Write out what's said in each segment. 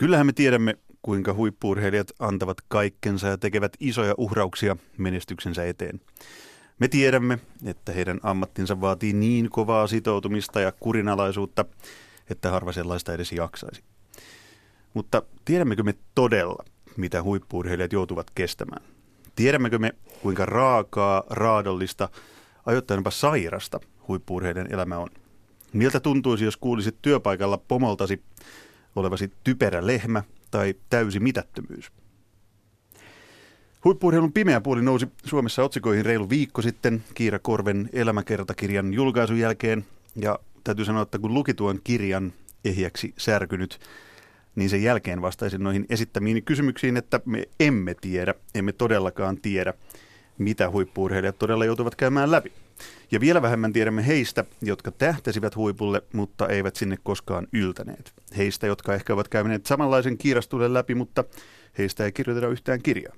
Kyllähän me tiedämme, kuinka huippuurheilijat antavat kaikkensa ja tekevät isoja uhrauksia menestyksensä eteen. Me tiedämme, että heidän ammattinsa vaatii niin kovaa sitoutumista ja kurinalaisuutta, että harva sellaista edes jaksaisi. Mutta tiedämmekö me todella, mitä huippuurheilijat joutuvat kestämään? Tiedämmekö me, kuinka raakaa, raadollista, ajoittain jopa sairasta huippuurheilijan elämä on? Miltä tuntuisi, jos kuulisit työpaikalla pomoltasi olevasi typerä lehmä tai täysi mitättömyys? Huippuurheilun pimeä puoli nousi Suomessa otsikoihin reilu viikko sitten Kiira Korven elämäkertakirjan julkaisun jälkeen. Ja täytyy sanoa, että kun luki tuon kirjan ehjäksi särkynyt, niin sen jälkeen vastaisin noihin esittämiin kysymyksiin, että me emme tiedä, emme todellakaan tiedä, mitä huippuurheilijat todella joutuvat käymään läpi. Ja vielä vähemmän tiedämme heistä, jotka tähtäsivät huipulle, mutta eivät sinne koskaan yltäneet. Heistä, jotka ehkä ovat käyneet samanlaisen kiirastuuden läpi, mutta heistä ei kirjoiteta yhtään kirjaa.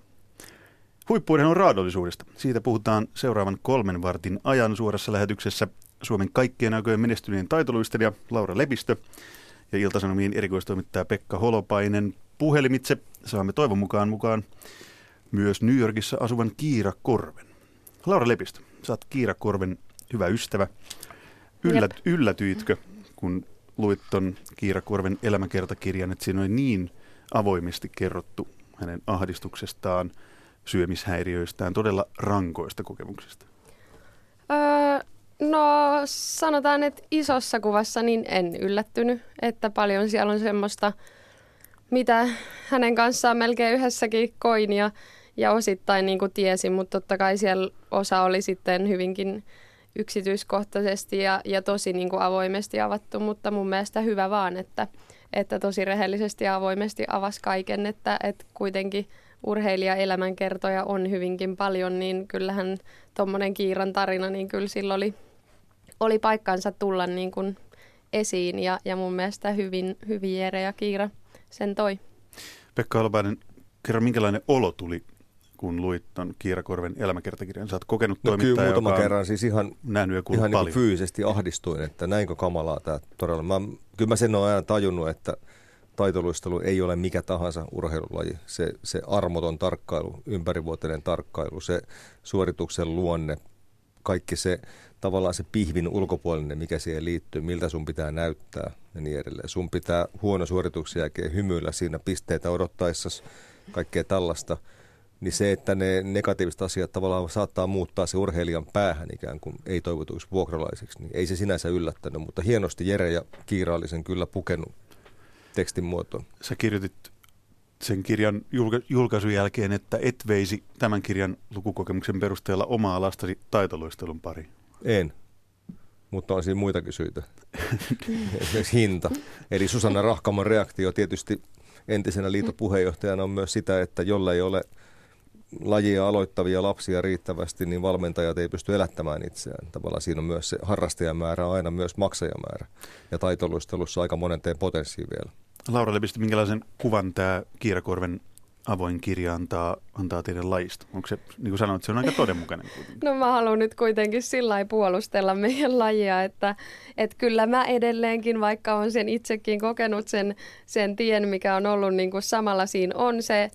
Huippuurheilun raadollisuudesta. Siitä puhutaan seuraavan kolmen vartin ajan suorassa lähetyksessä Suomen kaikkien aikojen menestyneen taitoluistelija Laura Lepistö ja Iltasanomien erikoistoimittaja Pekka Holopainen. Puhelimitse saamme toivon mukaan mukaan myös New Yorkissa asuvan Kiira Korven. Laura Lepistö, sä oot Kiira Korven hyvä ystävä. Yllät, yllätyitkö, kun luit ton Kiira Korven elämäkertakirjan, että siinä oli niin avoimesti kerrottu hänen ahdistuksestaan, syömishäiriöistään, todella rankoista kokemuksista? Öö, no sanotaan, että isossa kuvassa niin en yllättynyt, että paljon siellä on semmoista, mitä hänen kanssaan melkein yhdessäkin koin ja, ja osittain niin kuin tiesin, mutta totta kai siellä osa oli sitten hyvinkin yksityiskohtaisesti ja, ja tosi niin kuin avoimesti avattu, mutta mun mielestä hyvä vaan, että, että tosi rehellisesti ja avoimesti avasi kaiken, että, että kuitenkin – urheilija-elämänkertoja on hyvinkin paljon, niin kyllähän tuommoinen Kiiran tarina, niin kyllä sillä oli, oli paikkansa tulla niin kuin esiin ja, ja mun mielestä hyvin, hyvin Jere ja Kiira sen toi. Pekka Albainen, kerro minkälainen olo tuli kun luit tuon Kiira Korven elämäkertakirjan? Sä oot kokenut no, toimittaja, kyllä muutama kerran siis ihan, nähnyt ja ihan niin fyysisesti ahdistuin, että näinkö kamalaa tämä todella. Mä, kyllä mä sen olen aina tajunnut, että – taitoluistelu ei ole mikä tahansa urheilulaji. Se, se armoton tarkkailu, ympärivuotinen tarkkailu, se suorituksen luonne, kaikki se tavallaan se pihvin ulkopuolinen, mikä siihen liittyy, miltä sun pitää näyttää ja niin edelleen. Sun pitää huono suorituksen jälkeen hymyillä siinä pisteitä odottaessa, kaikkea tällaista. Niin se, että ne negatiiviset asiat tavallaan saattaa muuttaa se urheilijan päähän ikään kuin ei toivotuiksi vuokralaiseksi, niin ei se sinänsä yllättänyt, mutta hienosti Jere ja Kiira oli sen kyllä pukenut tekstin muotoon. Sä kirjoitit sen kirjan julka- julkaisun jälkeen, että et veisi tämän kirjan lukukokemuksen perusteella omaa lastasi taitoluistelun pari. En, mutta on siinä muitakin syitä. Esimerkiksi hinta. Eli Susanna Rahkamon reaktio tietysti entisenä liitopuheenjohtajana on myös sitä, että jolla ei ole lajia aloittavia lapsia riittävästi, niin valmentajat ei pysty elättämään itseään. Tavallaan siinä on myös se harrastajamäärä, aina myös maksajamäärä. Ja taitoluistelussa aika monen teen potenssi vielä. Laura Lepisti, minkälaisen kuvan tämä Kiirakorven avoin kirja antaa, antaa teidän lajista? Onko se, niin kuin sanoit, se on aika todenmukainen kuitenkin? No mä haluan nyt kuitenkin sillä puolustella meidän lajia, että, että kyllä mä edelleenkin, vaikka on sen itsekin kokenut sen, sen tien, mikä on ollut niin kuin samalla siinä on se,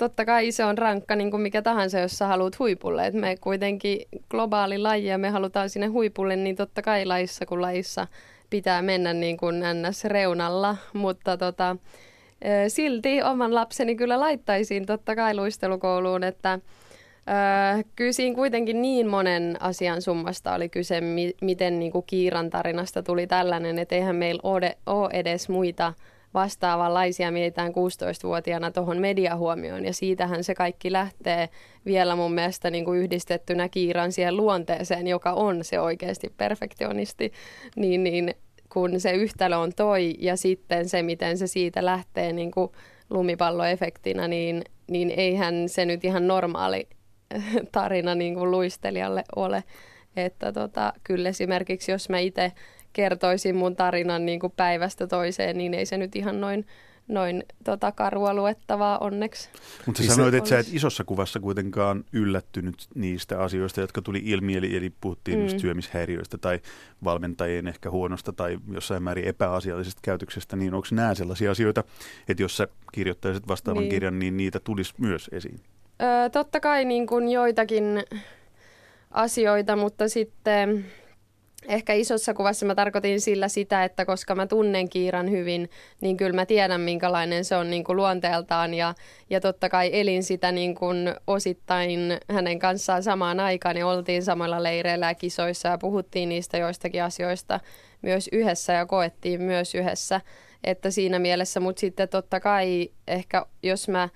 totta kai se on rankka niin kuin mikä tahansa, jos sä haluat huipulle. Et me kuitenkin globaali laji ja me halutaan sinne huipulle, niin totta kai lajissa kuin lajissa – pitää mennä niin kuin NS-reunalla, mutta tota, silti oman lapseni kyllä laittaisiin totta kai luistelukouluun, että kyllä siinä kuitenkin niin monen asian summasta oli kyse, mi- miten niin kuin Kiiran tarinasta tuli tällainen, että eihän meillä ole edes muita vastaavanlaisia mietitään 16-vuotiaana tuohon mediahuomioon ja siitähän se kaikki lähtee vielä mun mielestä niin kuin yhdistettynä Kiiran siihen luonteeseen, joka on se oikeasti perfektionisti, niin, niin kun se yhtälö on toi ja sitten se, miten se siitä lähtee niin kuin lumipalloefektinä, niin, niin eihän se nyt ihan normaali tarina niin kuin luistelijalle ole. Että tota, kyllä esimerkiksi, jos mä itse kertoisin mun tarinan niin kuin päivästä toiseen, niin ei se nyt ihan noin, noin tota, karua luettavaa onneksi. Mutta sä sanoit, että sä et isossa kuvassa kuitenkaan yllättynyt niistä asioista, jotka tuli ilmi, eli, eli puhuttiin mm. Syömishäiriöistä tai valmentajien ehkä huonosta tai jossain määrin epäasiallisesta käytöksestä, niin onko nämä sellaisia asioita, että jos sä kirjoittaisit vastaavan Niin. kirjan, niin niitä tulisi myös esiin? Öö, totta kai niin kuin joitakin asioita, mutta sitten ehkä isossa kuvassa mä tarkoitin sillä sitä, että koska mä tunnen Kiiran hyvin, niin kyllä mä tiedän minkälainen se on niin kuin luonteeltaan ja, ja totta kai elin sitä niin kuin osittain hänen kanssaan samaan aikaan ja oltiin samalla leireillä ja kisoissa ja puhuttiin niistä joistakin asioista myös yhdessä ja koettiin myös yhdessä, että siinä mielessä, mutta sitten totta kai ehkä jos mä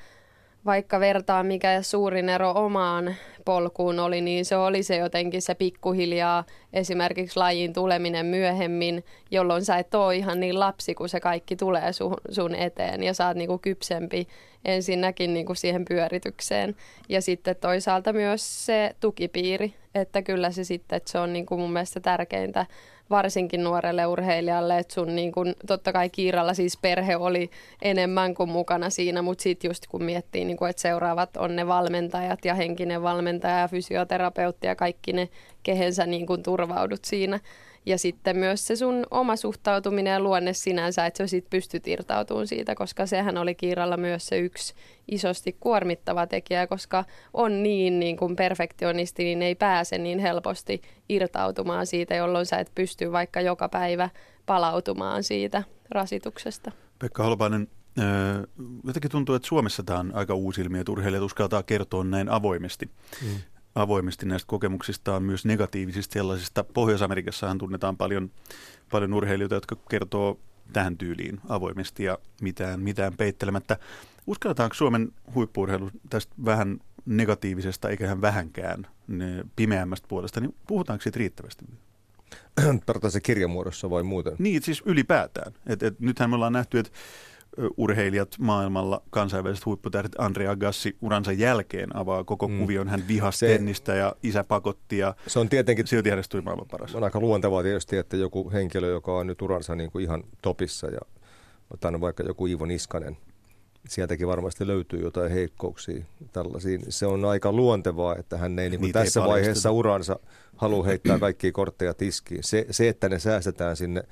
vaikka vertaa mikä suurin ero omaan polkuun oli, niin se oli se jotenkin se pikkuhiljaa esimerkiksi lajin tuleminen myöhemmin, jolloin sä et ole ihan niin lapsi, kun se kaikki tulee sun, sun eteen ja sä oot niinku kypsempi ensinnäkin niinku siihen pyöritykseen. Ja sitten toisaalta myös se tukipiiri, että kyllä se sitten, että se on niinku mun mielestä tärkeintä varsinkin nuorelle urheilijalle, että sun niin kun, totta kai Kiiralla siis perhe oli enemmän kuin mukana siinä, mutta sitten just kun miettii, niin kun, että seuraavat on ne valmentajat ja henkinen valmentaja ja fysioterapeutti ja kaikki ne, kehen sä niin kun turvaudut siinä. Ja sitten myös se sun oma suhtautuminen ja luonne sinänsä, että sä sit pystyt irtautumaan siitä, koska sehän oli Kiiralla myös se yksi isosti kuormittava tekijä, koska on niin, niin kuin perfektionisti, niin ei pääse niin helposti irtautumaan siitä, jolloin sä et pysty vaikka joka päivä palautumaan siitä rasituksesta. Pekka Holopainen, öö, jotenkin tuntuu, että Suomessa tämä on aika uusi ilmiö, että urheilijat uskaltaa kertoa näin avoimesti. Mm. Avoimesti näistä kokemuksistaan, myös negatiivisista sellaisista. Pohjois-Amerikassahan tunnetaan paljon, paljon urheilijoita, jotka kertoo tähän tyyliin avoimesti ja mitään, mitään peittelemättä. Uskalletaanko Suomen huippuurheilu tästä vähän negatiivisesta, eikä ihan vähänkään ne pimeämmästä puolesta, niin puhutaanko siitä riittävästi? Tarkoitan se kirjamuodossa vai muuten? Niin, siis ylipäätään. Et, et, nythän me ollaan nähty, että urheilijat maailmalla, kansainväliset huipputähdet, Andre Agassi uransa jälkeen avaa koko Mm. kuvion. Hän vihasi Se- tennistä ja isä pakotti ja Se on tietenkin silti hänestä tuli maailman paras. on aika luontevaa tietysti, että joku henkilö, joka on nyt uransa niin kuin ihan topissa ja otan vaikka joku Iivo Niskanen, sieltäkin varmasti löytyy jotain heikkouksia tällaisiin. Se on aika luontevaa, että hän ei niin kuin ei tässä paljasteta. vaiheessa uransa halua heittää kaikkia kortteja tiskiin. Se, se, että ne säästetään sinne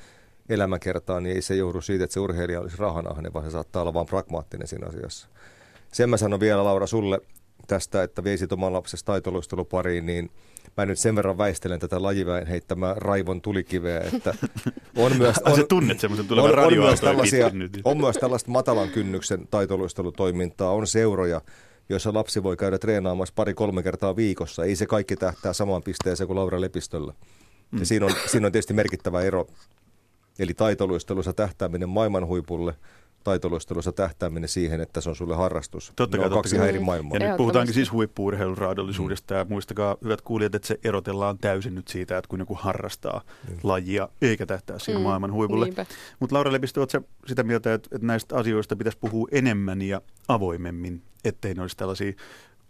elämäkertaan, niin ei se johdu siitä, että se urheilija olisi rahanahne, vaan se saattaa olla vain pragmaattinen siinä asiassa. Sen mä sanon vielä, Laura, sulle tästä, että veisit oman lapsesi taitoluistelupariin, niin mä nyt sen verran väistelen tätä lajiväen heittämää raivon tulikiveä, että on myös... On, sä tunnet semmoisen tulevan on, on, myös tällaisia, on myös tällaista matalan kynnyksen taitoluistelutoimintaa, on seuroja, joissa lapsi voi käydä treenaamassa pari-kolme kertaa viikossa. Ei se kaikki tähtää samaan pisteeseen kuin Laura Lepistöllä. Mm. Ja siinä on, siinä on tietysti merkittävä ero. Eli taitoluistelussa tähtääminen maailman huipulle, taitoluistelussa tähtääminen siihen, että se on sulle harrastus. Totta ne kai, on totta kaksi kai. eri Mm. maailmaa. Ja nyt puhutaankin siis huippuurheilun raadollisuudesta ja muistakaa hyvät kuulijat, että se erotellaan täysin nyt siitä, että kun joku harrastaa Mm. lajia eikä tähtää siinä Mm, maailman huipulle. Mutta Laura Lepistö, oletko sitä mieltä, että, että näistä asioista pitäisi puhua enemmän ja avoimemmin, ettei ne olisi tällaisia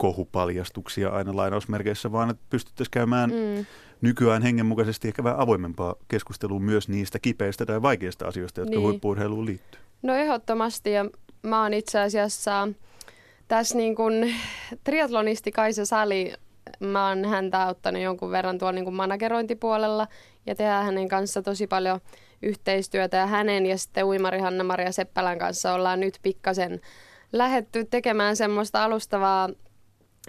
kohupaljastuksia aina lainausmerkeissä, vaan että pystyttäisiin käymään Mm. nykyään hengenmukaisesti ehkä vähän avoimempaa keskustelua myös niistä kipeistä tai vaikeista asioista, jotka Niin. huippuurheiluun liittyy. No ehdottomasti ja mä oon itse asiassa tässä niin kuin triatlonisti Kaisa Sali, mä oon häntä auttanut jonkun verran tuolla niin kuin managerointipuolella ja tehdään hänen kanssa tosi paljon yhteistyötä ja hänen ja sitten uimari Hanna-Maria Seppälän kanssa ollaan nyt pikkasen lähetty tekemään semmoista alustavaa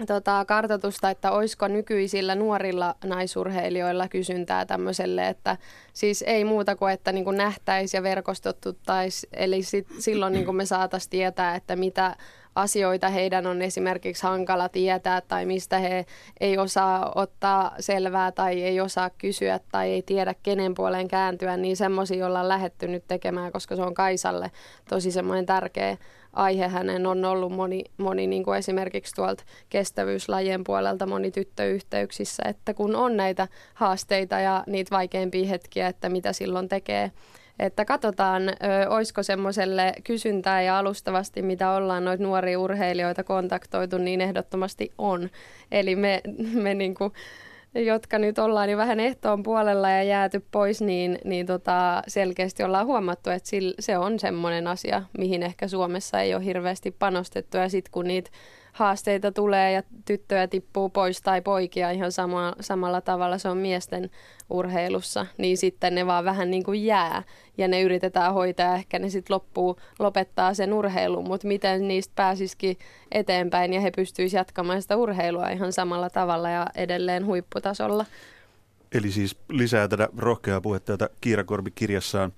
tota, kartoitusta, että olisiko nykyisillä nuorilla naisurheilijoilla kysyntää tämmöiselle, että siis ei muuta kuin, että niin nähtäisiin ja verkostotuttaisiin, eli sit, silloin niin me saataisiin tietää, että mitä asioita heidän on esimerkiksi hankala tietää tai mistä he ei osaa ottaa selvää tai ei osaa kysyä tai ei tiedä kenen puoleen kääntyä, niin semmoisia ollaan lähetty nyt tekemään, koska se on Kaisalle tosi semmoinen tärkeä aihe. Hänen on ollut moni, moni niin kuin esimerkiksi tuolta kestävyyslajien puolelta moni tyttöyhteyksissä, että kun on näitä haasteita ja niitä vaikeimpia hetkiä, että mitä silloin tekee. Että katsotaan, olisiko semmoiselle kysyntää ja alustavasti, mitä ollaan noita nuoria urheilijoita kontaktoitu, niin ehdottomasti on. Eli me, me niinku jotka nyt ollaan niin vähän ehtoon puolella ja jääty pois, niin, niin tota, selkeästi ollaan huomattu, että se on semmoinen asia, mihin ehkä Suomessa ei ole hirveästi panostettu. Ja sitten kun niitä haasteita tulee ja tyttöjä tippuu pois tai poikia ihan sama, samalla tavalla se on miesten urheilussa, niin sitten ne vaan vähän niin kuin jää ja ne yritetään hoitaa ehkä ne sitten loppuu, lopettaa sen urheilun, mutta miten niistä pääsisikin eteenpäin ja he pystyisivät jatkamaan sitä urheilua ihan samalla tavalla ja edelleen huipputasolla. Eli siis lisää tätä rohkeaa puhetta, jota Kiira Korbi kirjassaan,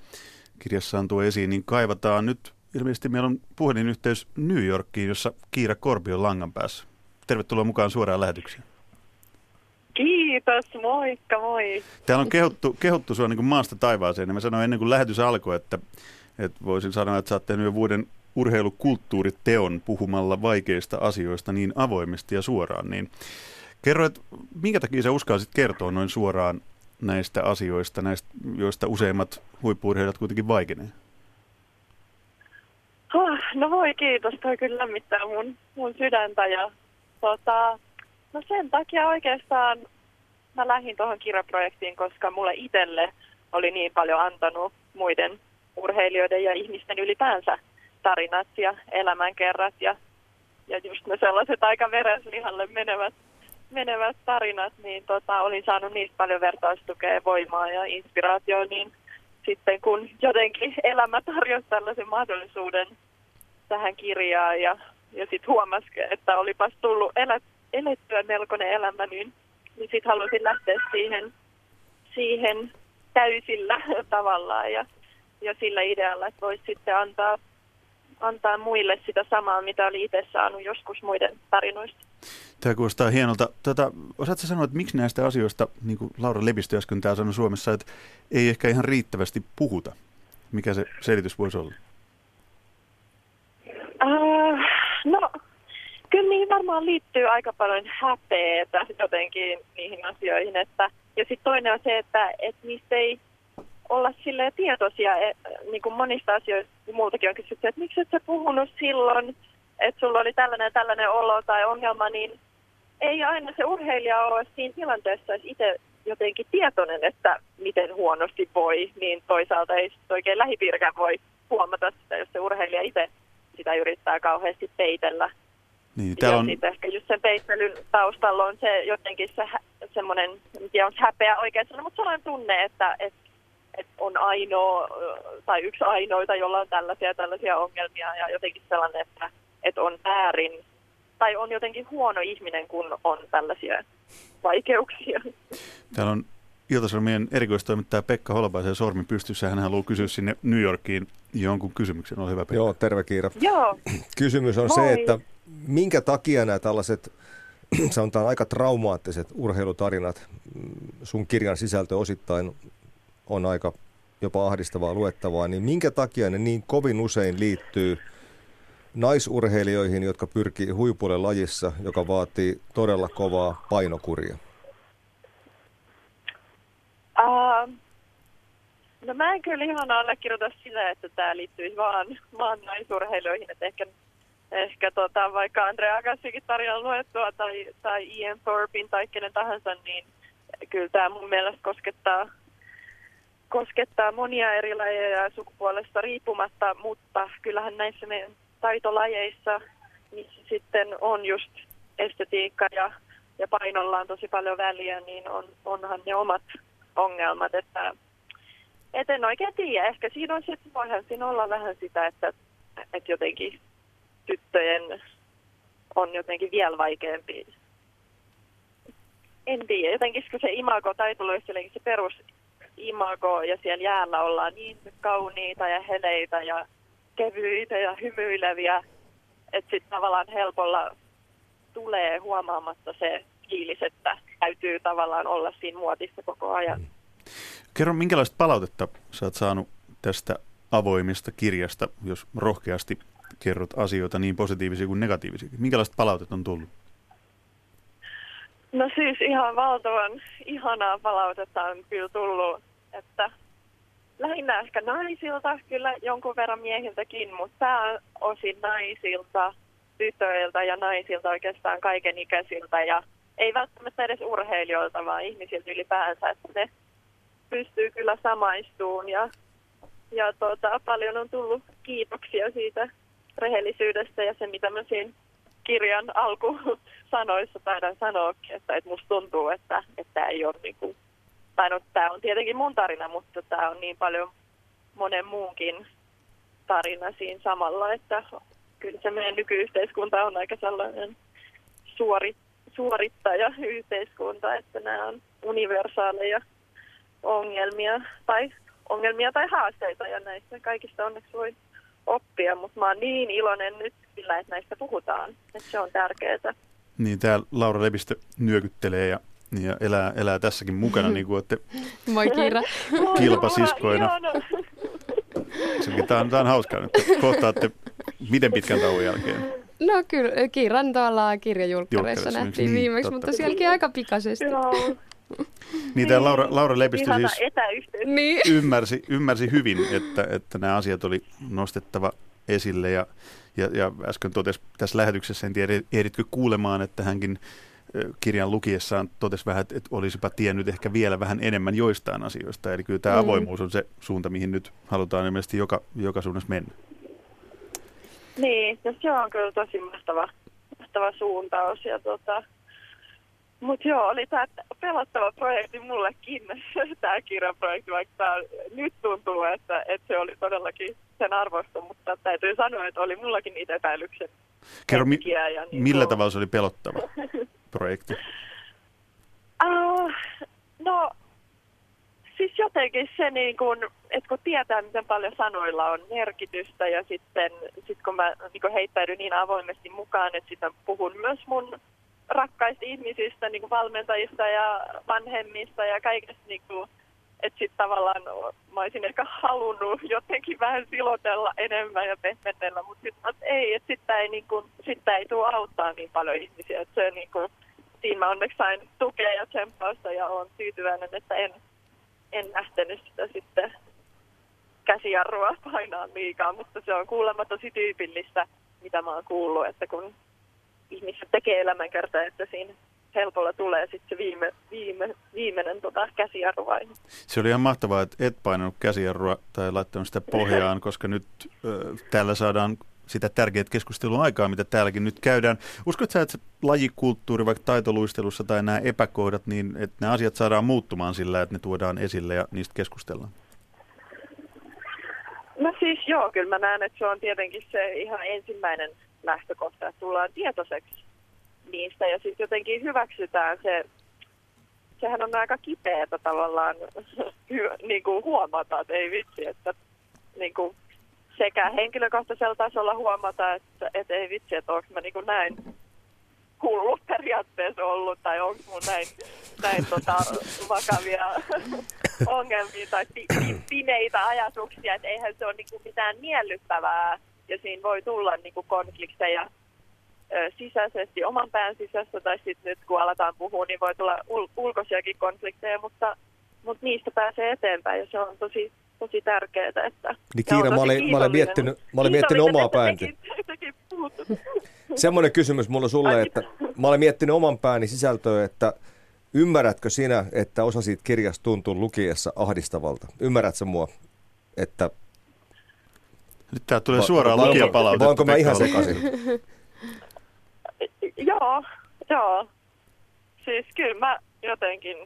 kirjassaan tuo esiin, niin kaivataan nyt ilmeisesti meillä on puhelinyhteys New Yorkiin, jossa Kiira Korbi on langan päässä. Tervetuloa mukaan suoraan lähetykseen. Kiitos, moikka moi. Täällä on kehuttu, kehuttu sua niin kuin maasta taivaaseen. Ja mä sanoin ennen kuin lähetys alkoi, että, että voisin sanoa, että sä oot tehnyt jo vuoden urheilukulttuuriteon puhumalla vaikeista asioista niin avoimesti ja suoraan. Niin kerro, että minkä takia sä uskalsit kertoa noin suoraan näistä asioista, näistä, joista useimmat huippuurheilijat kuitenkin vaikenee? Oh, no voi kiitos, toi kyllä lämmittää mun, mun sydäntä ja tota, no sen takia oikeastaan mä lähdin tuohon kirjaprojektiin, koska mulle itselle oli niin paljon antanut muiden urheilijoiden ja ihmisten ylipäänsä tarinat ja elämänkerrat ja, ja just ne sellaiset aika vereslihalle menevät, menevät tarinat, niin tota, olin saanut niistä paljon vertaistukea, voimaa ja inspiraatioa, niin sitten kun jotenkin elämä tarjosi tällaisen mahdollisuuden tähän kirjaan ja, ja sitten huomasi, että olipas tullut elä, elettyä melkoinen elämä, niin, niin sitten halusin lähteä siihen, siihen täysillä tavallaan ja, ja sillä idealla, että voisi sitten antaa, antaa muille sitä samaa, mitä oli itse saanut joskus muiden tarinoista. Tämä kuulostaa hienolta. Tota, osaatko sanoa, että miksi näistä asioista, niin kuin Laura Lepistö äsken tämä sanoi Suomessa, että ei ehkä ihan riittävästi puhuta? Mikä se selitys voisi olla? Uh, no, kyllä niihin varmaan liittyy aika paljon häpeetä jotenkin niihin asioihin. Että, ja sitten toinen on se, että, että niistä ei olla sille tietoisia e, niin kuin monista asioista, muutakin on kysytty, että miksi et sä puhunut silloin, että sulla oli tällainen tällainen olo tai ongelma, niin ei aina se urheilija ole siinä tilanteessa että itse jotenkin tietoinen, että miten huonosti voi, niin toisaalta ei oikein lähipiirikään voi huomata sitä, jos se urheilija itse sitä yrittää kauheasti peitellä. Niin, ja on... sitten ehkä just sen peittelyn taustalla on se jotenkin se semmoinen, en tiedä onko häpeä oikein sana, mutta sellainen tunne, että et, et on ainoa tai yksi ainoita, jolla on tällaisia tällaisia ongelmia ja jotenkin sellainen, että et on väärin tai on jotenkin huono ihminen, kun on tällaisia vaikeuksia. Täällä on Ilta-Sanomien erikoistoimittaja Pekka Holopaisen sormi pystyssä. Hän haluaa kysyä sinne New Yorkiin jonkun kysymyksen. Ole hyvä, Pekka. Joo, terve Kiira. Joo. Kysymys on Moi. se, että minkä takia nämä tällaiset sanotaan aika traumaattiset urheilutarinat, mm, sun kirjan sisältö osittain on aika jopa ahdistavaa luettavaa, niin minkä takia ne niin kovin usein liittyy naisurheilijoihin, jotka pyrkii huipulle lajissa, joka vaatii todella kovaa painokuria? Uh, no mä en kyllä ihan allekirjoita sitä, että tämä liittyisi vaan, vaan naisurheilijoihin. Että ehkä, ehkä tota, vaikka Andre Agassikin tarinan luettua tai, tai Ian Thorpin tai kenen tahansa, niin kyllä tämä mun mielestä koskettaa, koskettaa monia eri lajeja sukupuolesta riippumatta, mutta kyllähän näissä meidän taitolajeissa, missä sitten on just estetiikka ja, ja painolla on tosi paljon väliä, niin on, onhan ne omat ongelmat, että et en oikein tiedä. Ehkä siinä on sitten, voihan siinä olla vähän sitä, että, että jotenkin tyttöjen on jotenkin vielä vaikeampi. En tiedä, jotenkin kun se imago taitoluissa, se perus imago ja siellä jäällä ollaan niin kauniita ja heleitä ja kevyitä ja hymyileviä, että sitten tavallaan helpolla tulee huomaamatta se fiilis, että täytyy tavallaan olla siinä muotissa koko ajan. Kerro, minkälaista palautetta sä oot saanut tästä avoimesta kirjasta, jos rohkeasti kerrot asioita niin positiivisia kuin negatiivisia? Minkälaista palautetta on tullut? No siis ihan valtavan ihanaa palautetta on kyllä tullut, että lähinnä ehkä naisilta, kyllä jonkun verran miehiltäkin, mutta pääosin naisilta, tytöiltä ja naisilta oikeastaan kaiken ikäisiltä. Ja ei välttämättä edes urheilijoilta, vaan ihmisiltä ylipäänsä, että ne pystyy kyllä samaistuun ja, ja tuota, paljon on tullut kiitoksia siitä rehellisyydestä ja se, mitä mä siinä kirjan alkusanoissa taidan sanoa, että, että musta tuntuu, että, että ei ole niin kuin, tai no, tämä on tietenkin mun tarina, mutta tämä on niin paljon monen muunkin tarina siinä samalla, että kyllä se meidän nykyyhteiskunta on aika sellainen suori, suorittaja yhteiskunta, että nämä on universaaleja ongelmia tai ongelmia tai haasteita ja näistä kaikista onneksi voi oppia, mutta mä oon niin iloinen nyt sillä, että näistä puhutaan, että se on tärkeää. Niin, täällä Laura Lepistö nyökyttelee ja, ja elää, elää tässäkin mukana, niin kuin olette Moi Kiira. kilpasiskoina. Tämä on, tämä on hauskaa nyt. Kohtaatte miten pitkän tauon jälkeen? No kyllä, Kiiran tuolla kirjajulkkareissa nähtiin niin, viimeksi, totta. mutta sielläkin aika pikaisesti. Joo. Niin, tämä Laura, Laura Lepistö Ihana siis. Niin. ymmärsi, ymmärsi hyvin, että, että nämä asiat oli nostettava esille ja, ja, ja äsken totesi tässä lähetyksessä, en tiedä ehditkö kuulemaan, että hänkin kirjan lukiessaan totesi vähän, että, olisipa tiennyt ehkä vielä vähän enemmän joistain asioista. Eli kyllä tämä Mm. avoimuus on se suunta, mihin nyt halutaan ilmeisesti joka, joka suunnassa mennä. Niin, ja se on kyllä tosi mahtava, mahtava suuntaus. Ja tota, mutta joo, oli tämä pelottava projekti mullekin, tämä kirjaprojekti, vaikka tää, nyt tuntuu, että, että se oli todellakin sen arvosta, mutta täytyy sanoa, että oli mullakin niitä epäilyksen Kerro, mi- ja niin millä kuin- tavalla se oli pelottava projekti? Uh, no, siis jotenkin se, niin kun, että kun tietää, miten paljon sanoilla on merkitystä ja sitten sit kun mä niin kun heittäydyn niin avoimesti mukaan, että sitten puhun myös mun rakkaista ihmisistä, niin valmentajista ja vanhemmista ja kaikesta, niin kuin, että sitten tavallaan mä olisin ehkä halunnut jotenkin vähän silotella enemmän ja pehmennellä, mutta sitten ei, että sitten ei, niin tää ei tule auttaa niin paljon ihmisiä, että se niin kuin, siinä mä onneksi sain tukea ja tsemppausta ja olen tyytyväinen, että en, en lähtenyt sitä sitten käsijarrua painaa liikaa, mutta se on kuulemma tosi tyypillistä, mitä mä oon kuullut, että kun ihmiset tekee elämänkertaa, että siinä helpolla tulee sitten se viime, viime, viimeinen tota, käsijarru aina. Se oli ihan mahtavaa, että et painanut käsijarrua tai laittanut sitä pohjaan, koska nyt ö, täällä saadaan sitä tärkeää keskustelua aikaa, mitä täälläkin nyt käydään. Uskotko sä, että se lajikulttuuri, vaikka taitoluistelussa tai nämä epäkohdat, niin että nämä asiat saadaan muuttumaan sillä, että ne tuodaan esille ja niistä keskustellaan? No siis joo, kyllä mä näen, että se on tietenkin se ihan ensimmäinen lähtökohta, että tullaan tietoiseksi niistä ja sitten jotenkin hyväksytään se, sehän on aika kipeätä tavallaan niin kuin huomata, että ei vitsi, että niin kuin sekä henkilökohtaisella tasolla huomata, että, että ei vitsi, että onko mä niin kuin näin hullu periaatteessa ollut tai onko mun näin, näin tota, vakavia ongelmia tai pi- pi- pimeitä ajatuksia, että eihän se ole niin kuin mitään miellyttävää. Ja siinä voi tulla niin konflikteja sisäisesti oman pään sisässä tai sitten nyt kun aletaan puhua, niin voi tulla ul- ulkoisiakin konflikteja, mutta, mutta niistä pääsee eteenpäin ja se on tosi, tosi tärkeää. Että, Niin Kiira, mä olin, mä olin miettinyt, mä olin miettinyt omaa pääntä. puhutte. Semmoinen kysymys mulla sulle, että mä olen miettinyt oman pääni sisältöä, että ymmärrätkö sinä, että osa siitä kirjasta tuntuu lukiessa ahdistavalta? Ymmärrätkö mua, että... Nyt tää tulee Va- suoraan vai- lukijapalautetta. vai onko mä ihan sekaisin? Joo, joo. Siis kyllä mä jotenkin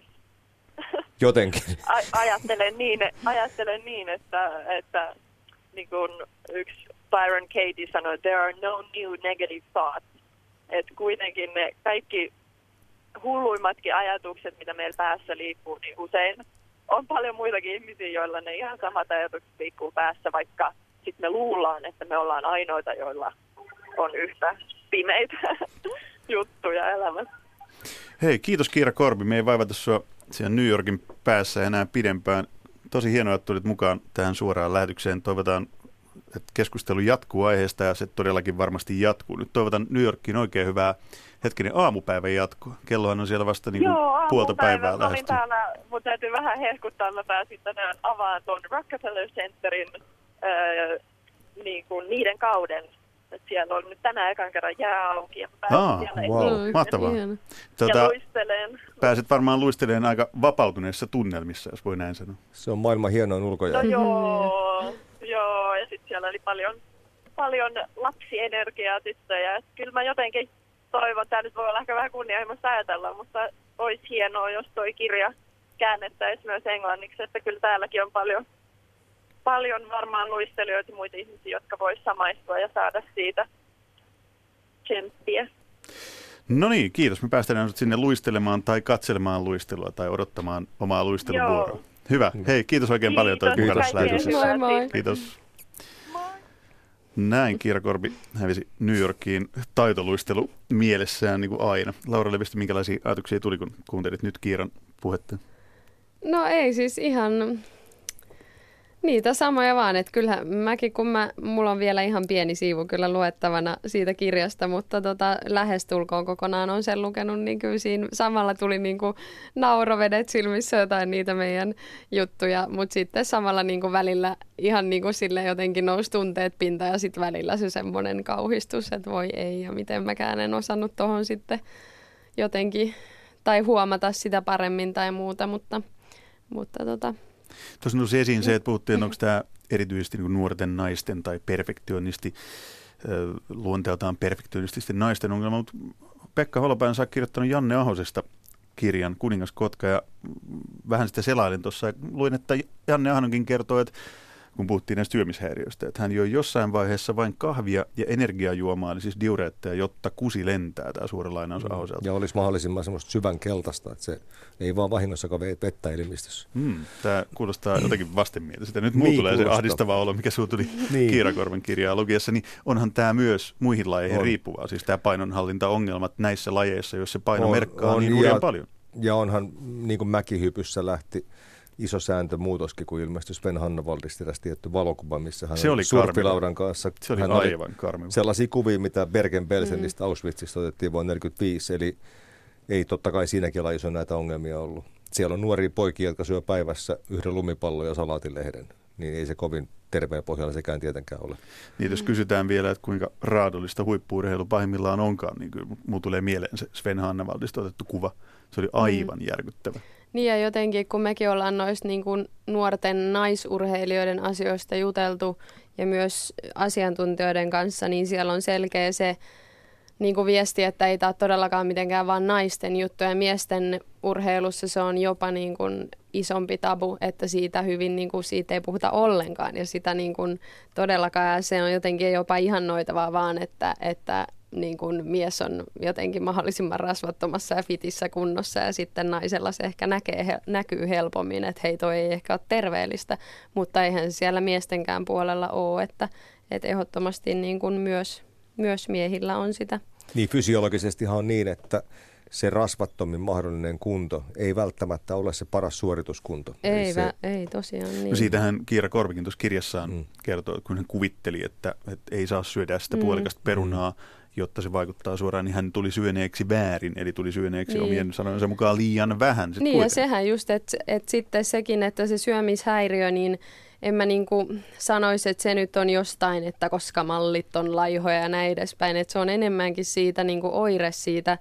Jotenkin. a- ajattelen niin, ajattelen niin että, että niin kuin yksi Byron Katie sanoi, there are no new negative thoughts. Että kuitenkin ne kaikki hulluimmatkin ajatukset, mitä meillä päässä liikkuu, niin usein on paljon muitakin ihmisiä, joilla ne ihan samat ajatukset liikkuu päässä, vaikka sitten me luullaan, että me ollaan ainoita, joilla on yhtä pimeitä juttuja elämässä. Hei, kiitos Kiira Korbi. Me ei vaivata sua siellä New Yorkin päässä enää pidempään. Tosi hienoa, että tulit mukaan tähän suoraan lähetykseen. Toivotaan, että keskustelu jatkuu aiheesta ja se todellakin varmasti jatkuu. Nyt toivotan New Yorkiin oikein hyvää hetkinen aamupäivän jatkoa. Kellohan on siellä vasta niin Joo, puolta aamupäivä. päivää Mä olin lähestyy. täällä, mun täytyy vähän hehkuttaa, mä pääsin tänään avaan tuon Rockefeller Centerin öö, niin kuin niiden kauden Et siellä on nyt tänään ekan kerran jää auki ja Aa, wow. esimerkiksi Mahtavaa. Tota, luisteleen. pääset varmaan luistelemaan aika vapautuneissa tunnelmissa, jos voi näin sanoa. Se on maailman hienoin ulkojää. No joo, joo, ja sitten siellä oli paljon, paljon lapsienergiaa tyttöjä. Et Kyllä mä jotenkin toivon, tämä nyt voi olla ehkä vähän kunnianhimoista ajatella, mutta olisi hienoa, jos toi kirja käännettäisiin myös englanniksi, että kyllä täälläkin on paljon, paljon varmaan luistelijoita ja muita ihmisiä, jotka vois samaistua ja saada siitä tsemppiä. No niin, kiitos. Me päästään nyt sinne luistelemaan tai katselemaan luistelua tai odottamaan omaa luisteluvuoroa. Joo. Hyvä. Hei, kiitos oikein paljon, Kiitos, tässä kaikkea lähetyksessä. Moi moi. Kiitos. Näin Kiira Korpi hävisi New Yorkiin taitoluistelu mielessään niin kuin aina. Laura Levisti, minkälaisia ajatuksia tuli, kun kuuntelit nyt Kiiran puhetta? No ei siis ihan niitä samoja vaan, että kyllähän mäkin, kun mä, mulla on vielä ihan pieni siivu kyllä luettavana siitä kirjasta, mutta tota, lähestulkoon kokonaan on sen lukenut, niin kyllä siinä samalla tuli niinku naurovedet silmissä jotain niitä meidän juttuja, mutta sitten samalla niinku välillä ihan niinku sille jotenkin nousi tunteet pinta ja sitten välillä se semmoinen kauhistus, että voi ei ja miten mäkään en osannut tuohon sitten jotenkin tai huomata sitä paremmin tai muuta, mutta, mutta tota, Tuossa nousi esiin se, että puhuttiin, onko tämä erityisesti niin nuorten naisten tai perfektionisti, luonteeltaan perfektionististen naisten ongelma, mutta Pekka Holopainen on kirjoittanut Janne Ahosesta kirjan Kuningas Kotka ja vähän sitä selailin tuossa ja luin, että Janne Ahonenkin kertoo, että kun puhuttiin näistä syömishäiriöistä, että hän joi jossain vaiheessa vain kahvia ja energiajuomaa, eli siis diureetteja, jotta kusi lentää, tämä suora lainaus Ahoselta. Ja olisi mahdollisimman semmoista syvän keltaista, että se ei vaan vahingossakaan vettä elimistössä. Hmm, tämä kuulostaa jotenkin vastenmieliseltä. Nyt Niin mulla tulee se kuulostaa. ahdistava olo, mikä sinulla tuli niin. Niin. Kiirakorven kirjaa lukiessa, niin onhan tämä myös muihin lajeihin On. riippuvaa. Siis tämä painonhallintaongelmat näissä lajeissa, joissa paino On- merkkaa on, niin ja- paljon. Ja onhan niin kuin mäkihypyssä lähti iso sääntömuutoskin, kun ilmestyi Sven Hannavaldista eräs tietty valokuva, missä hän Se oli surfilaudan kanssa. Se oli hän aivan karmiva. sellaisia kuvia, mitä Bergen-Belsenistä mm. Auschwitzista otettiin vuonna 1945, eli ei totta kai siinäkin lajissa ole näitä ongelmia ollut. Siellä on nuoria poikia, jotka syö päivässä yhden lumipallon ja salaatilehden, niin ei se kovin terveen pohjalla sekään tietenkään ole. Niin jos kysytään vielä, että kuinka raadollista huippuurheilu pahimmillaan onkaan, niin kyllä mulla tulee mieleen se Sven Hannavaldista otettu kuva. Se oli aivan järkyttävä. Niin ja jotenkin, kun mekin ollaan noista niin kuin nuorten naisurheilijoiden asioista juteltu ja myös asiantuntijoiden kanssa, niin siellä on selkeä se niin kuin viesti, että ei tämä todellakaan mitenkään vain naisten juttu. Ja miesten urheilussa se on jopa niin kuin isompi tabu, että siitä hyvin niin kuin siitä ei puhuta ollenkaan. Ja sitä niin kuin todellakaan. Ja se on jotenkin jopa ihannoitavaa vaan, että, että niin kuin mies on jotenkin mahdollisimman rasvattomassa ja fitissä kunnossa ja sitten naisella se ehkä näkee, he, näkyy helpommin, että hei toi ei ehkä ole terveellistä, mutta eihän se siellä miestenkään puolella ole, että, että ehdottomasti niin kuin myös, myös miehillä on sitä. Niin fysiologisestihan on niin, että se rasvattomin mahdollinen kunto ei välttämättä ole se paras suorituskunto. Eli Ei, se, vä, ei tosiaan niin. No siitähän Kiira Korvikin tuossa kirjassaan Mm. mm. kertoo, kun hän kuvitteli, että, että ei saa syödä sitä Mm. mm. puolikasta perunaa, jotta se vaikuttaa suoraan, niin hän tuli syöneeksi väärin, eli tuli syöneeksi Niin. niin. omien sanojensa mukaan liian vähän. Sit Niin ja kuitenkin. sehän just, että et sitten sekin, että se syömishäiriö, niin en mä niinku sanoisi, että se nyt on jostain, että koska mallit on laihoja ja näin edespäin. Että se on enemmänkin siitä niinku oire siitä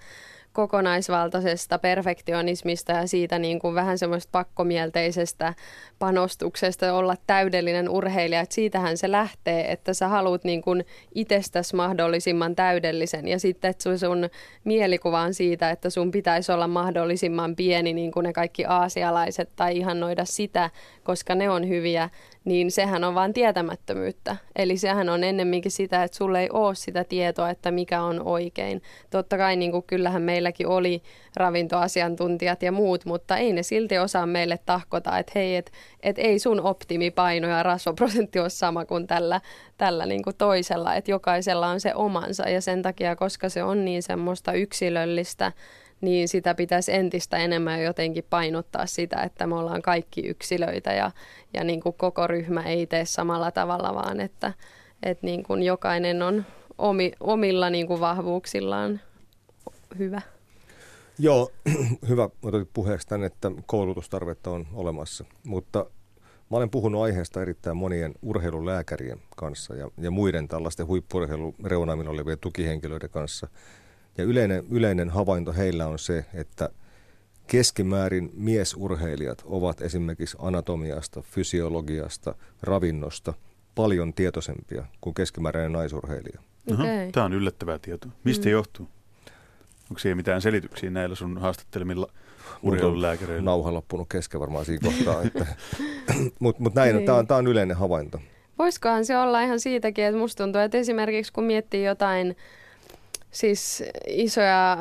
kokonaisvaltaisesta perfektionismista ja siitä niin kuin vähän semmoista pakkomielteisestä panostuksesta olla täydellinen urheilija. Et siitähän se lähtee, että sä haluat niin kuin itsestäsi mahdollisimman täydellisen ja sitten että sun- mielikuva on siitä, että sun pitäisi olla mahdollisimman pieni niin kuin ne kaikki aasialaiset tai ihannoida sitä, koska ne on hyviä, niin sehän on vain tietämättömyyttä. Eli sehän on ennemminkin sitä, että sulle ei ole sitä tietoa, että mikä on oikein. Totta kai niin kuin kyllähän meilläkin oli ravintoasiantuntijat ja muut, mutta ei ne silti osaa meille tahkota, että hei, että et ei sun optimipaino ja rasvaprosentti ole sama kuin tällä, tällä niin kuin toisella, että jokaisella on se omansa ja sen takia, koska se on niin semmoista yksilöllistä, niin sitä pitäisi entistä enemmän jotenkin painottaa sitä, että me ollaan kaikki yksilöitä ja, ja niin kuin koko ryhmä ei tee samalla tavalla, vaan että, että niin kuin jokainen on omi, omilla niin kuin vahvuuksillaan hyvä. Joo, hyvä otit puheeksi tänne, että koulutustarvetta on olemassa, mutta Mä olen puhunut aiheesta erittäin monien urheilulääkärien kanssa ja, ja muiden tällaisten huippurheilun reunaamin olevien tukihenkilöiden kanssa. Ja yleinen, yleinen havainto heillä on se, että keskimäärin miesurheilijat ovat esimerkiksi anatomiasta, fysiologiasta, ravinnosta paljon tietoisempia kuin keskimääräinen naisurheilija. Okay. Tämä on yllättävää tietoa. Mistä mm. johtuu? Onko siihen mitään selityksiä näillä sun haastattelemilla urheilulääkäreillä? Nauha loppunut kesken varmaan siinä kohtaa. Mutta mut näin, niin. tämä on, on yleinen havainto. Voisikohan se olla ihan siitäkin, että musta tuntuu, että esimerkiksi kun miettii jotain siis isoja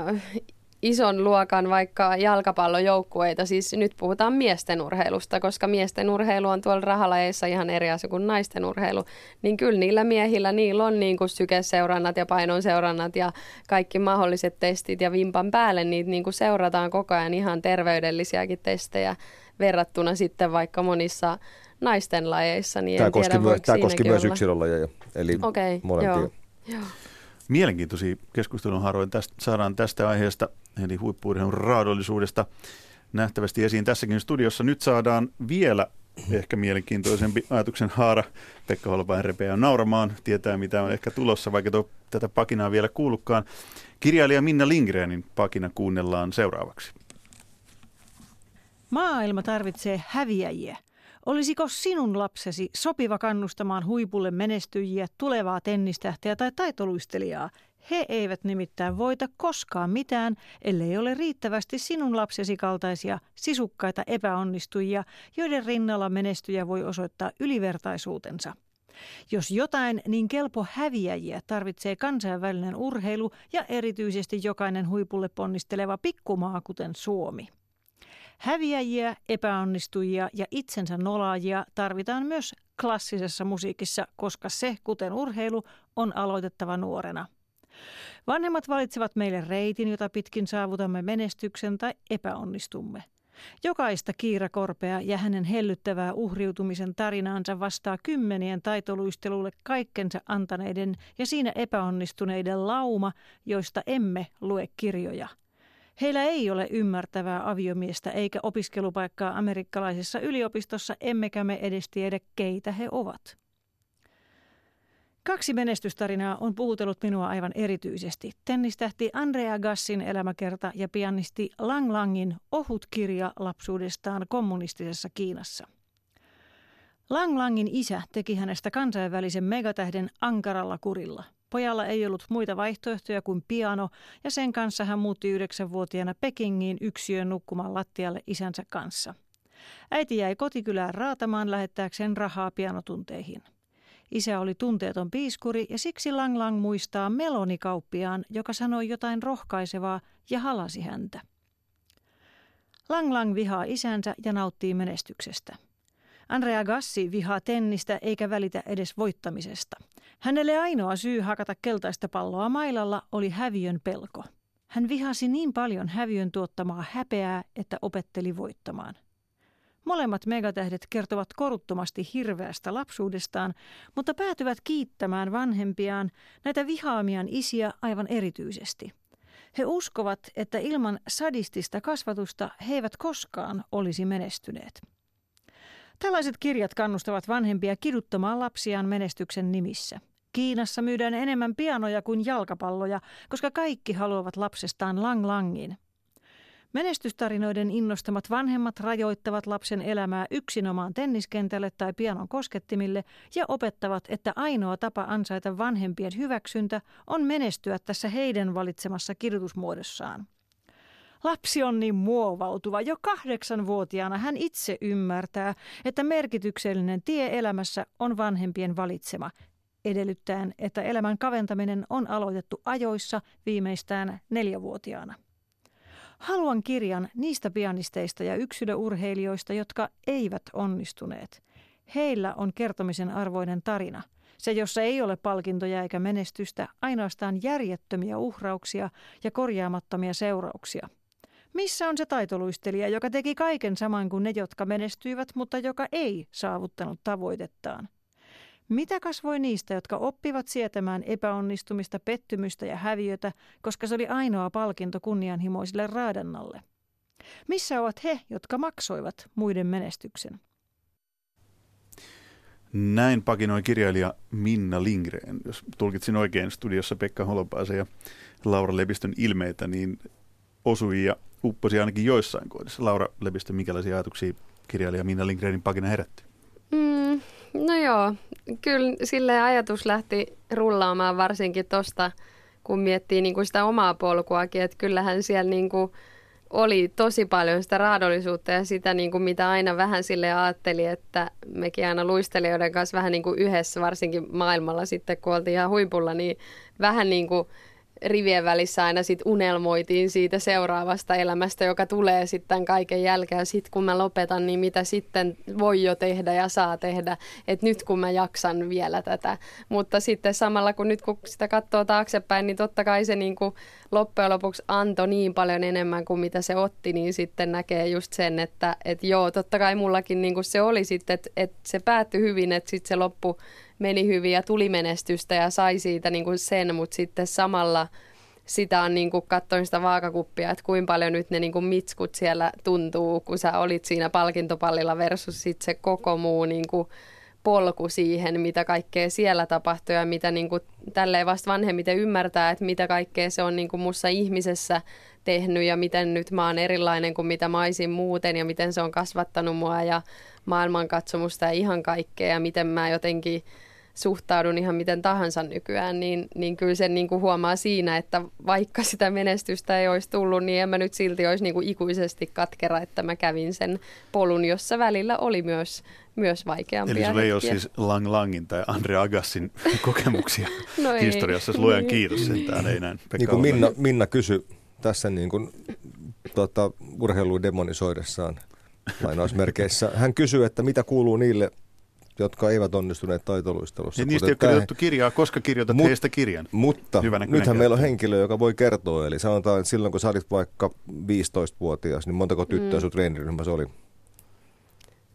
ison luokan vaikka jalkapallojoukkueita, siis nyt puhutaan miesten urheilusta, koska miesten urheilu on tuolla rahalajeissa ihan eri asia kuin naisten urheilu, niin kyllä niillä miehillä, niillä on niin kuin sykeseurannat ja painonseurannat ja kaikki mahdolliset testit ja vimpan päälle niitä niin kuin seurataan koko ajan ihan terveydellisiäkin testejä verrattuna sitten vaikka monissa naisten lajeissa. Niin tämä koski, tiedä, myös, tämä koski myös yksilölajeja, eli okay, molempia. Joo, joo. Mielenkiintoisia keskustelun haroin tästä, saadaan tästä aiheesta, eli huippuurheilun raadollisuudesta nähtävästi esiin tässäkin studiossa. Nyt saadaan vielä ehkä mielenkiintoisempi ajatuksen haara. Pekka Holpain repeää nauramaan, tietää mitä on ehkä tulossa, vaikka tuo, tätä pakinaa vielä kuulukaan. Kirjailija Minna Lindgrenin pakina kuunnellaan seuraavaksi. Maailma tarvitsee häviäjiä. Olisiko sinun lapsesi sopiva kannustamaan huipulle menestyjiä, tulevaa tennistähtiä tai taitoluistelijaa? He eivät nimittäin voita koskaan mitään, ellei ole riittävästi sinun lapsesi kaltaisia sisukkaita epäonnistujia, joiden rinnalla menestyjä voi osoittaa ylivertaisuutensa. Jos jotain, niin kelpo häviäjiä tarvitsee kansainvälinen urheilu ja erityisesti jokainen huipulle ponnisteleva pikkumaa, kuten Suomi. Häviäjiä, epäonnistujia ja itsensä nolaajia tarvitaan myös klassisessa musiikissa, koska se, kuten urheilu, on aloitettava nuorena. Vanhemmat valitsevat meille reitin, jota pitkin saavutamme menestyksen tai epäonnistumme. Jokaista kiirakorpea ja hänen hellyttävää uhriutumisen tarinaansa vastaa kymmenien taitoluistelulle kaikkensa antaneiden ja siinä epäonnistuneiden lauma, joista emme lue kirjoja – Heillä ei ole ymmärtävää aviomiestä eikä opiskelupaikkaa amerikkalaisessa yliopistossa, emmekä me edes tiedä, keitä he ovat. Kaksi menestystarinaa on puhutellut minua aivan erityisesti. Tennistähti Andrea Gassin elämäkerta ja pianisti Lang Langin ohut kirja lapsuudestaan kommunistisessa Kiinassa. Lang Langin isä teki hänestä kansainvälisen megatähden ankaralla kurilla – Pojalla ei ollut muita vaihtoehtoja kuin piano ja sen kanssa hän muutti yhdeksänvuotiaana Pekingiin yksiön nukkumaan lattialle isänsä kanssa. Äiti jäi kotikylään raatamaan lähettääkseen rahaa pianotunteihin. Isä oli tunteeton piiskuri ja siksi Lang Lang muistaa melonikauppiaan, joka sanoi jotain rohkaisevaa ja halasi häntä. Lang Lang vihaa isänsä ja nauttii menestyksestä. Andrea Gassi vihaa tennistä eikä välitä edes voittamisesta. Hänelle ainoa syy hakata keltaista palloa mailalla oli häviön pelko. Hän vihasi niin paljon häviön tuottamaa häpeää, että opetteli voittamaan. Molemmat megatähdet kertovat koruttomasti hirveästä lapsuudestaan, mutta päätyvät kiittämään vanhempiaan, näitä vihaamian isiä aivan erityisesti. He uskovat, että ilman sadistista kasvatusta he eivät koskaan olisi menestyneet. Tällaiset kirjat kannustavat vanhempia kiduttamaan lapsiaan menestyksen nimissä. Kiinassa myydään enemmän pianoja kuin jalkapalloja, koska kaikki haluavat lapsestaan lang-langin. Menestystarinoiden innostamat vanhemmat rajoittavat lapsen elämää yksinomaan tenniskentälle tai pianon koskettimille ja opettavat, että ainoa tapa ansaita vanhempien hyväksyntä on menestyä tässä heidän valitsemassa kirjoitusmuodossaan. Lapsi on niin muovautuva. Jo kahdeksanvuotiaana hän itse ymmärtää, että merkityksellinen tie elämässä on vanhempien valitsema, edellyttäen, että elämän kaventaminen on aloitettu ajoissa viimeistään neljävuotiaana. Haluan kirjan niistä pianisteista ja yksilöurheilijoista, jotka eivät onnistuneet. Heillä on kertomisen arvoinen tarina. Se, jossa ei ole palkintoja eikä menestystä, ainoastaan järjettömiä uhrauksia ja korjaamattomia seurauksia – missä on se taitoluistelija, joka teki kaiken saman kuin ne, jotka menestyivät, mutta joka ei saavuttanut tavoitettaan? Mitä kasvoi niistä, jotka oppivat sietämään epäonnistumista, pettymystä ja häviötä, koska se oli ainoa palkinto kunnianhimoisille raadannalle? Missä ovat he, jotka maksoivat muiden menestyksen? Näin pakinoi kirjailija Minna Lindgren. Jos tulkitsin oikein studiossa Pekka Holopaisen ja Laura Lepistön ilmeitä, niin osui ja upposi ainakin joissain kohdissa. Laura Lepistö, minkälaisia ajatuksia kirjailija Minna Lindgrenin pakina herätti? Mm, no joo, kyllä sille ajatus lähti rullaamaan varsinkin tuosta, kun miettii niin kuin sitä omaa polkuakin, että kyllähän siellä niin kuin oli tosi paljon sitä raadollisuutta ja sitä, niin kuin mitä aina vähän sille ajatteli, että mekin aina luistelijoiden kanssa vähän niin kuin yhdessä, varsinkin maailmalla sitten, kun oltiin ihan huipulla, niin vähän niin kuin rivien välissä aina sit unelmoitiin siitä seuraavasta elämästä, joka tulee sitten kaiken jälkeen. Sitten kun mä lopetan, niin mitä sitten voi jo tehdä ja saa tehdä. Että nyt kun mä jaksan vielä tätä. Mutta sitten samalla kun nyt kun sitä katsoo taaksepäin, niin totta kai se niin kuin loppujen lopuksi antoi niin paljon enemmän kuin mitä se otti, niin sitten näkee just sen, että, että joo, totta kai mullakin niin kuin se oli sitten, että, että se päättyi hyvin, että sitten se loppu meni hyvin ja tuli menestystä ja sai siitä niin kuin sen, mutta sitten samalla sitä on niin kuin, katsoin sitä vaakakuppia, että kuinka paljon nyt ne niin kuin mitskut siellä tuntuu, kun sä olit siinä palkintopallilla versus sit se koko muu niin kuin, polku siihen, mitä kaikkea siellä tapahtuu ja mitä niin kuin, tälleen vasta vanhemmiten ymmärtää, että mitä kaikkea se on niin kuin mussa ihmisessä tehnyt ja miten nyt mä oon erilainen kuin mitä mä olisin muuten ja miten se on kasvattanut mua ja maailmankatsomusta ja ihan kaikkea ja miten mä jotenkin suhtaudun ihan miten tahansa nykyään, niin, niin kyllä sen niin kuin huomaa siinä, että vaikka sitä menestystä ei olisi tullut, niin en mä nyt silti olisi niin kuin ikuisesti katkera, että mä kävin sen polun, jossa välillä oli myös, myös vaikeampia Eli sulla ei ole siis Lang Langin tai Andre Agassin kokemuksia No ei. historiassa. Luojan Niin. kiitos sentään, ei näin. Pekka Niin kuin. Minna, Minna kysyi tässä niin kuin, tota, urheilua demonisoidessaan lainausmerkeissä. Hän kysyy, että mitä kuuluu niille, jotka eivät onnistuneet taitoluistelussa. Ja niistä ei ole kirjoitettu kirjaa, koska kirjoitat Mut- heistä kirjan. Mutta nythän meillä on henkilö, joka voi kertoa. Eli sanotaan, että silloin kun sä olit vaikka 15-vuotias, niin montako tyttöä mm. sun treeniryhmässä oli?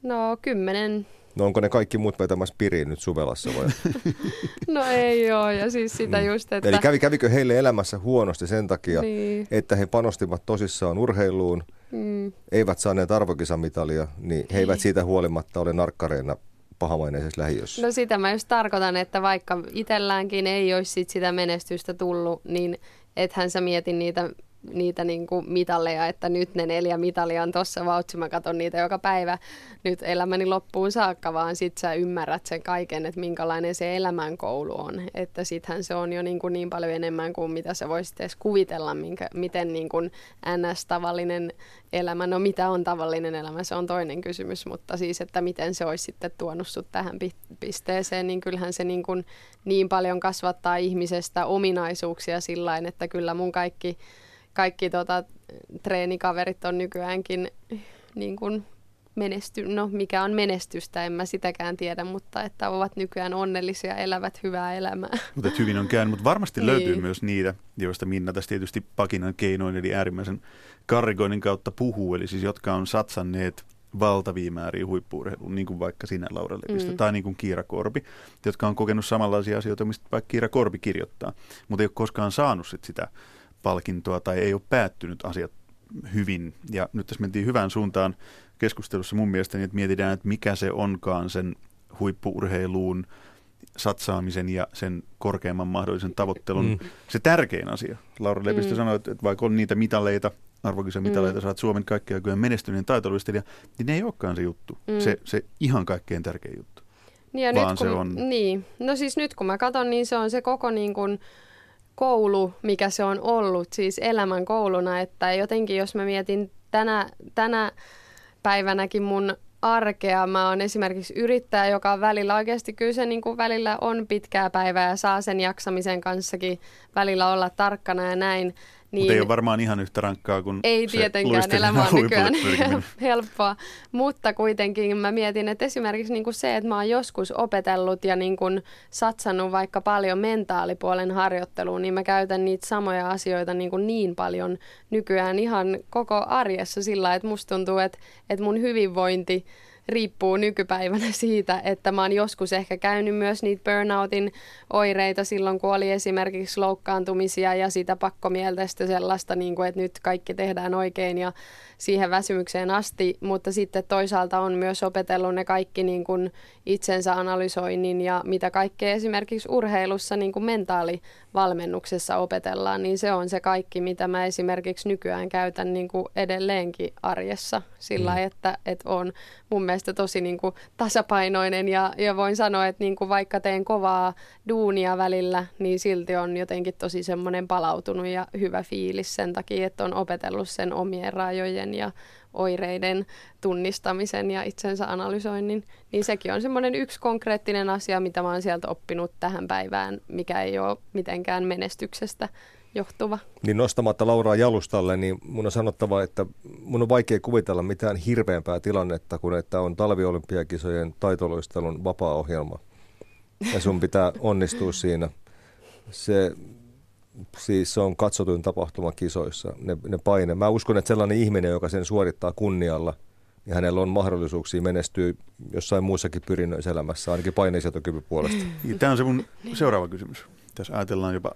No kymmenen, No onko ne kaikki muut vetämässä piriin nyt Suvelassa vai? no ei ole ja siis sitä just, että... Eli kävi, kävikö heille elämässä huonosti sen takia, Niin. että he panostivat tosissaan urheiluun, Mm. eivät saaneet arvokisamitalia, niin he eivät siitä huolimatta ole narkkareina pahamaineisessa lähiössä. No sitä mä just tarkoitan, että vaikka itselläänkin ei olisi sit sitä menestystä tullut, niin ethän sä mieti niitä, niitä niinku mitalleja, että nyt ne neljä mitalia on tossa vautsi, mä katson niitä joka päivä nyt elämäni loppuun saakka, vaan sit sä ymmärrät sen kaiken, että minkälainen se elämänkoulu on. Että sittenhän se on jo niin, kuin niin paljon enemmän kuin mitä sä voisit edes kuvitella, minkä, miten niin kuin NS-tavallinen elämä, no mitä on tavallinen elämä, se on toinen kysymys, mutta siis, että miten se olisi sitten tuonut sut tähän pi- pisteeseen, niin kyllähän se niin, kuin niin paljon kasvattaa ihmisestä ominaisuuksia sillä että kyllä mun kaikki, kaikki tota, treenikaverit on nykyäänkin niin kuin menesty, no mikä on menestystä, en mä sitäkään tiedä, mutta että ovat nykyään onnellisia, elävät hyvää elämää. Mutta hyvin on käynyt, mutta varmasti Niin. löytyy myös niitä, joista Minna tässä tietysti pakinan keinoin, eli äärimmäisen karrigoinnin kautta puhuu, eli siis jotka on satsanneet valtavia määriä huippuurheiluun, niin kuin vaikka sinä Laura Lepistö, Mm. tai niin kuin Kiira Korpi, jotka on kokenut samanlaisia asioita, mistä vaikka Kiira Korpi kirjoittaa, mutta ei ole koskaan saanut sit sitä palkintoa tai ei ole päättynyt asiat hyvin. Ja nyt tässä mentiin hyvään suuntaan keskustelussa mun mielestä, niin että mietitään, että mikä se onkaan sen huippuurheiluun satsaamisen ja sen korkeamman mahdollisen tavoittelun Mm. se tärkein asia. Laura Lepistö Mm. sanoi, että että vaikka on niitä mitaleita, arvokisamitaleita, mm. saat Suomen kaikkea aikojen menestyneen taitoluistelija, niin ne ei olekaan se juttu. Mm. Mm. Se, se ihan kaikkein tärkein juttu. Niin, ja Vaan nyt, kun, se on- Niin, no siis nyt kun mä katson, niin se on se koko niin kuin koulu, mikä se on ollut, siis elämän kouluna, että jotenkin jos mä mietin tänä, tänä päivänäkin mun arkea, mä oon esimerkiksi yrittäjä, joka on välillä oikeasti kyllä se niin kuin välillä on pitkää päivää ja saa sen jaksamisen kanssakin välillä olla tarkkana ja näin. Niin, Mutta ei ole varmaan ihan yhtä rankkaa kuin Ei se tietenkään, elämä on nykyään helppoa, mutta kuitenkin mä mietin, että esimerkiksi niin kuin se, että mä oon joskus opetellut ja niin kuin satsannut vaikka paljon mentaalipuolen harjoitteluun, niin mä käytän niitä samoja asioita niin, kuin niin paljon nykyään ihan koko arjessa sillä, että musta tuntuu, että, että mun hyvinvointi riippuu nykypäivänä siitä, että mä oon joskus ehkä käynyt myös niitä burnoutin oireita silloin, kun oli esimerkiksi loukkaantumisia ja sitä pakkomielteistä sellaista, niin kuin, että nyt kaikki tehdään oikein ja siihen väsymykseen asti, mutta sitten toisaalta on myös opetellut ne kaikki niin kuin itsensä analysoinnin ja mitä kaikkea esimerkiksi urheilussa niin kuin mentaalivalmennuksessa opetellaan, niin se on se kaikki, mitä mä esimerkiksi nykyään käytän niin kuin edelleenkin arjessa sillä mm. että, että on mun mielestä tosi niin kuin tasapainoinen ja, ja voin sanoa, että niin kuin vaikka teen kovaa duunia välillä, niin silti on jotenkin tosi semmoinen palautunut ja hyvä fiilis sen takia, että on opetellut sen omien rajojen ja oireiden tunnistamisen ja itsensä analysoinnin, niin sekin on semmoinen yksi konkreettinen asia, mitä mä oon sieltä oppinut tähän päivään, mikä ei ole mitenkään menestyksestä johtuva. Niin nostamatta Lauraa jalustalle, niin mun on sanottava, että mun on vaikea kuvitella mitään hirveämpää tilannetta kuin että on talviolympiakisojen taitoluistelun vapaa-ohjelma. Ja sun pitää onnistua siinä. Se, siis se on katsotuin tapahtuma kisoissa, ne, ne paine. Mä uskon, että sellainen ihminen, joka sen suorittaa kunnialla, niin hänellä on mahdollisuuksia menestyä jossain muussakin pyrinnöissä elämässä, ainakin paineisentokyvyn puolesta. Tämä on se mun seuraava kysymys tässä ajatellaan jopa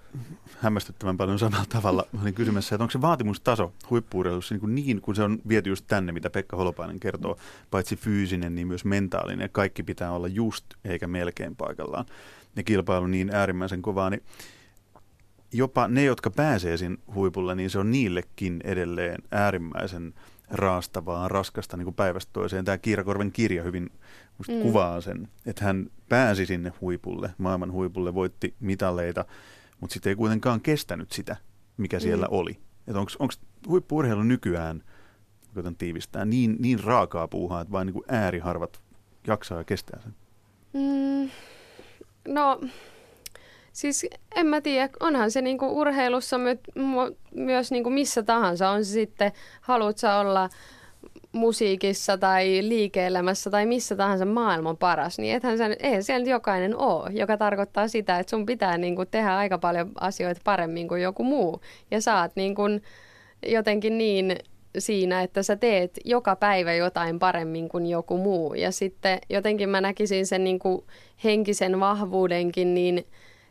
hämmästyttävän paljon samalla tavalla. Mä olin kysymässä, että onko se vaatimustaso huippuurheilussa niin, kuin niin kun se on viety just tänne, mitä Pekka Holopainen kertoo, paitsi fyysinen, niin myös mentaalinen. Kaikki pitää olla just eikä melkein paikallaan. Ja kilpailu niin äärimmäisen kovaa, niin jopa ne, jotka pääsee siinä huipulle, niin se on niillekin edelleen äärimmäisen raastavaa, raskasta niin kuin päivästä toiseen. Tämä Kiirakorven kirja hyvin mm. kuvaa sen, että hän pääsi sinne huipulle, maailman huipulle, voitti mitaleita, mutta sitten ei kuitenkaan kestänyt sitä, mikä siellä mm. oli. Onko huippuurheilu nykyään, koitan tiivistää, niin, niin raakaa puuhaa, että vain niin kuin ääriharvat jaksaa ja kestää sen? Mm, no, siis en mä tiedä, onhan se niinku urheilussa my, my, myös niinku missä tahansa, on se sitten, haluat sä olla musiikissa tai liike-elämässä tai missä tahansa maailman paras, niin ethän sen, eihän siellä nyt jokainen ole, joka tarkoittaa sitä, että sun pitää niin kuin tehdä aika paljon asioita paremmin kuin joku muu. Ja saat niin kuin jotenkin niin siinä, että sä teet joka päivä jotain paremmin kuin joku muu. Ja sitten jotenkin mä näkisin sen niin kuin henkisen vahvuudenkin, niin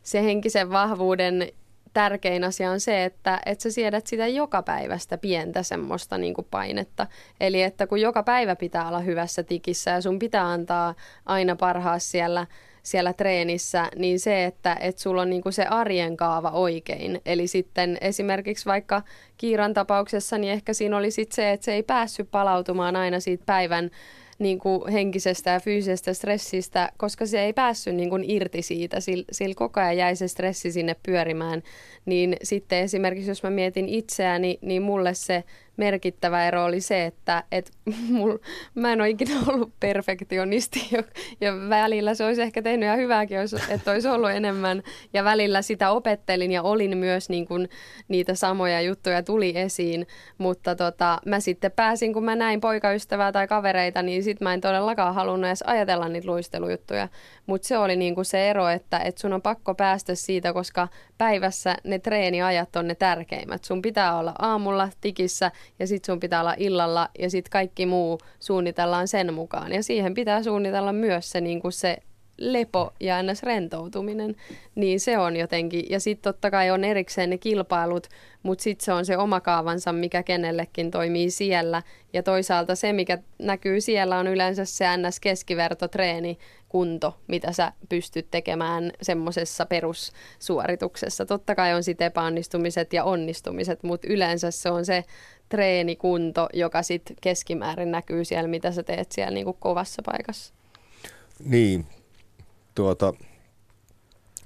se henkisen vahvuuden tärkein asia on se, että, että sä siedät sitä joka päivästä pientä semmoista niin kuin painetta. Eli että kun joka päivä pitää olla hyvässä tikissä ja sun pitää antaa aina parhaa siellä, siellä treenissä, niin se, että, että sulla on niin kuin se arjen kaava oikein. Eli sitten esimerkiksi vaikka Kiiran tapauksessa, niin ehkä siinä oli sitten se, että se ei päässyt palautumaan aina siitä päivän niin kuin henkisestä ja fyysisestä stressistä, koska se ei päässyt niin kuin irti siitä, sillä, sillä koko ajan jäi se stressi sinne pyörimään. Niin sitten esimerkiksi jos mä mietin itseäni, niin mulle se merkittävä ero oli se, että et mul, mä en ole ikinä ollut perfektionisti ja, ja välillä se olisi ehkä tehnyt ihan hyvääkin, että olisi ollut enemmän. Ja välillä sitä opettelin ja olin myös niin kun niitä samoja juttuja tuli esiin, mutta tota, mä sitten pääsin, kun mä näin poikaystävää tai kavereita, niin sitten mä en todellakaan halunnut edes ajatella niitä luistelujuttuja. Mutta se oli niinku se ero, että et sun on pakko päästä siitä, koska päivässä ne treeniajat on ne tärkeimmät. Sun pitää olla aamulla tikissä ja sitten sun pitää olla illalla ja sitten kaikki muu suunnitellaan sen mukaan. Ja siihen pitää suunnitella myös se, niinku se lepo ja ns. rentoutuminen, niin se on jotenkin, ja sitten totta kai on erikseen ne kilpailut, mutta sitten se on se oma kaavansa, mikä kenellekin toimii siellä, ja toisaalta se, mikä näkyy siellä, on yleensä se ns. keskivertotreeni, kunto, mitä sä pystyt tekemään semmoisessa perussuorituksessa. Totta kai on sitten epäonnistumiset ja onnistumiset, mutta yleensä se on se treenikunto, joka sitten keskimäärin näkyy siellä, mitä sä teet siellä niin kuin kovassa paikassa. Niin, tuota,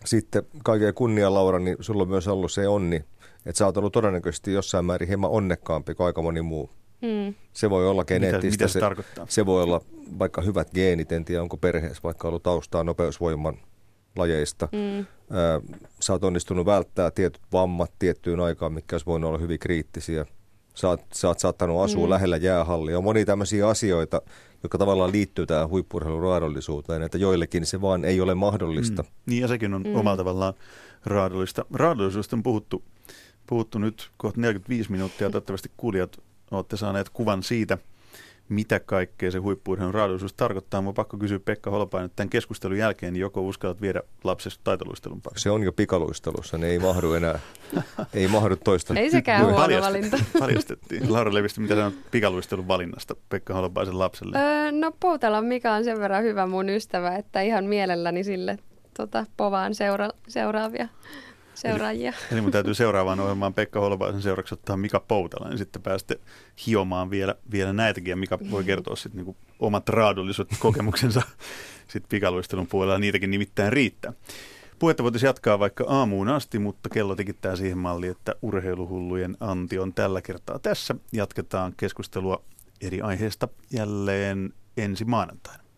sitten kaiken kunnia Laura, niin sulla on myös ollut se onni, että sä oot ollut todennäköisesti jossain määrin hieman onnekkaampi kuin aika moni muu. Mm. Se voi olla geneettistä. Mitä, mitä se, se, tarkoittaa? se voi olla vaikka hyvät geenit, en tiedä onko perheessä vaikka ollut taustaa nopeusvoiman lajeista. Mm. sä oot onnistunut välttää tietyt vammat tiettyyn aikaan, mikä olisi voinut olla hyvin kriittisiä. Sä oot, sä oot saattanut asua mm. lähellä jäähallia. On moni tämmöisiä asioita, jotka tavallaan liittyy tähän huippurheilun raadollisuuteen, että joillekin se vaan ei ole mahdollista. Mm. Niin ja sekin on mm. omalla tavallaan raadollista. Raadollisuudesta on puhuttu, puhuttu nyt kohta 45 minuuttia. Toivottavasti kuulijat olette saaneet kuvan siitä, mitä kaikkea se huippuurheilun raadollisuus tarkoittaa. Mä pakko kysyä Pekka Holopainen, että tämän keskustelun jälkeen niin joko uskallat viedä lapsesta taitoluistelun pariin? Se on jo pikaluistelussa, ne ei mahdu enää, ei mahdu toista. Ei sekään huono valinta. Paljastettiin. Laura Levisti, mitä sanot pikaluistelun valinnasta Pekka Holopaisen lapselle? Öö, no Poutala Mika on sen verran hyvä mun ystävä, että ihan mielelläni sille tota, povaan seura- seuraavia seuraajia. Eli, eli mun täytyy seuraavaan ohjelmaan Pekka Holopaisen seuraksi ottaa Mika Poutala, niin sitten pääsette hiomaan vielä, vielä näitäkin, ja Mika voi kertoa sitten niin omat raadulliset kokemuksensa sitten pikaluistelun puolella, niitäkin nimittäin riittää. Puhetta voitaisiin jatkaa vaikka aamuun asti, mutta kello tikittää siihen malliin, että urheiluhullujen anti on tällä kertaa tässä. Jatketaan keskustelua eri aiheesta jälleen ensi maanantaina.